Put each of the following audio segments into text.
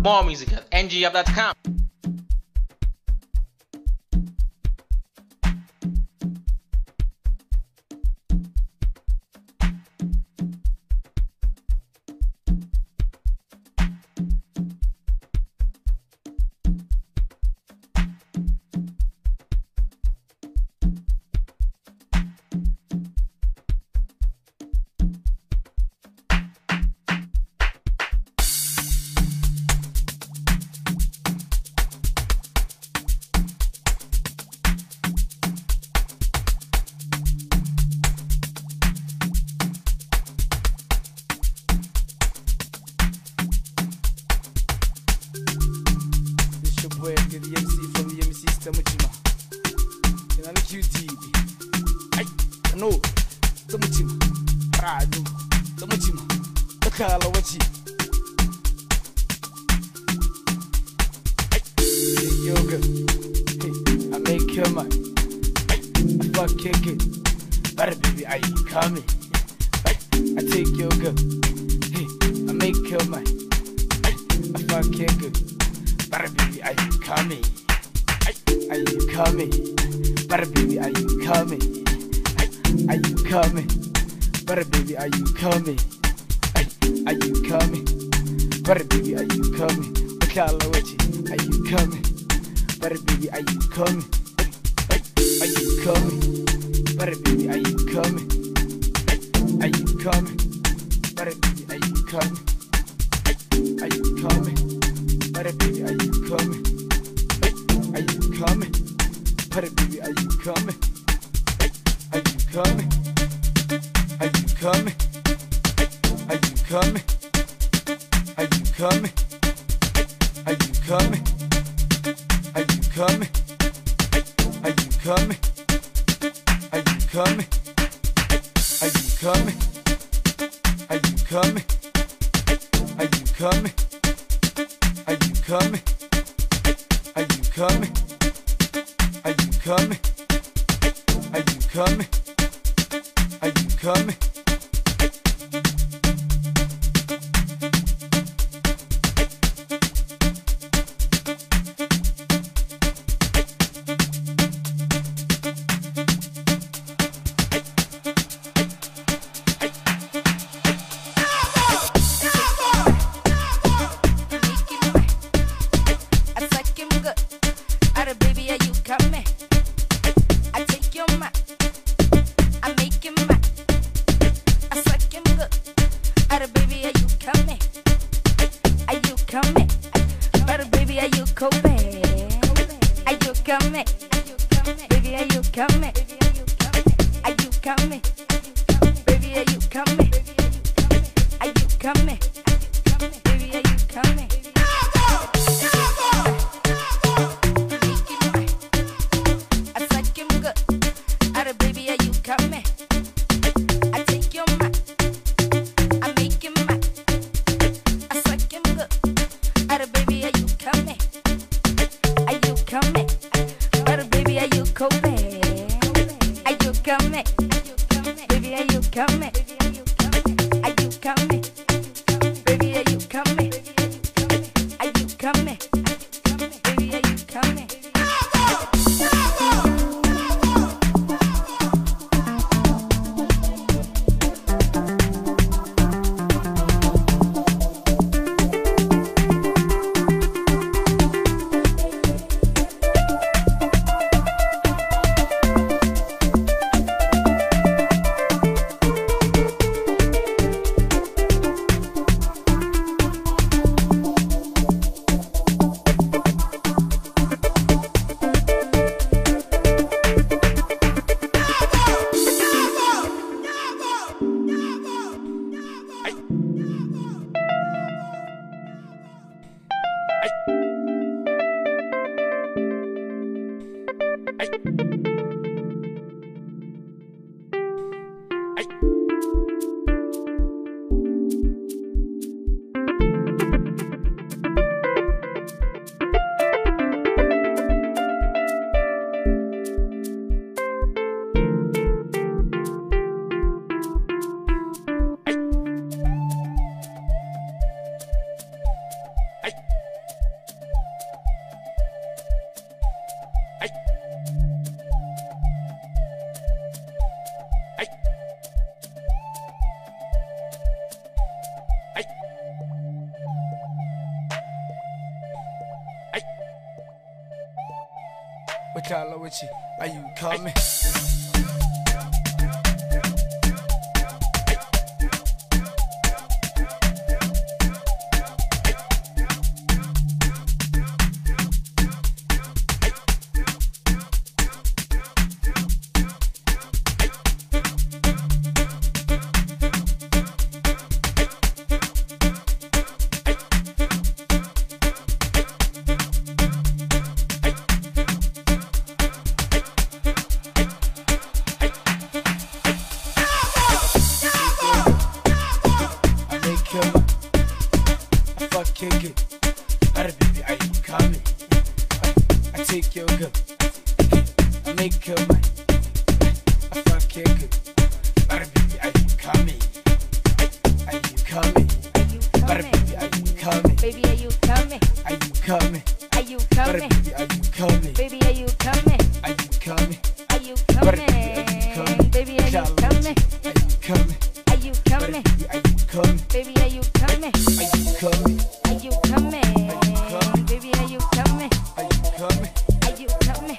More music at ngup.com. Stamuchima. Radu, Stamuchima. Takala wachi. Hey, yoga. Hey, I make your mind. I fuck kick it. But baby, I coming. I take your girl. Hey, I make your mind. I fuck kick it. But baby, are you coming? Are you coming? But baby, are you coming? Are you coming? But baby, are you coming? Hey, are you coming? But baby, are you coming? Wakala wachi, are you coming? But baby, are you coming? Are you coming? But baby, are you coming? Are you coming? But baby, are you coming? Are you coming? But baby, are you coming? Are you coming? But baby, are you coming? Are you coming? Are you coming? Are you coming? Are you coming? Are you coming? Are you coming? Are you coming? Are you coming? Are you coming? Are you coming? Are you coming? Are you coming? Are you coming? come. Coming? Baby, are you coming? Are you coming? Baby, are you coming? Are you coming? Coming? Are you coming? Carlo with you. Are you coming? Make your mind. I fuck kick it. Better baby, are you coming? Are you coming? Are you coming? baby, are you coming? Baby, are you coming? Are you coming? Are you coming? baby, are you coming? Baby, are you coming? Are you coming? Are you coming? baby, are you coming? Are you coming? Are you coming? Are you Better coming? baby, are you coming? Baby, are you coming? Are you coming? Are you coming? Baby, are you coming? Are you coming? Are you coming?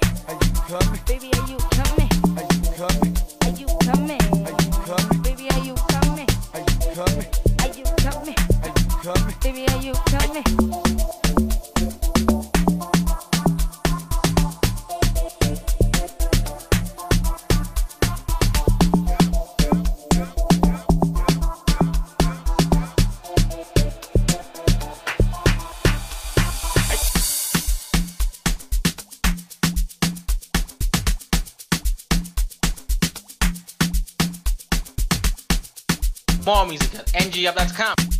Coming? Baby, are you More music at ngup.com.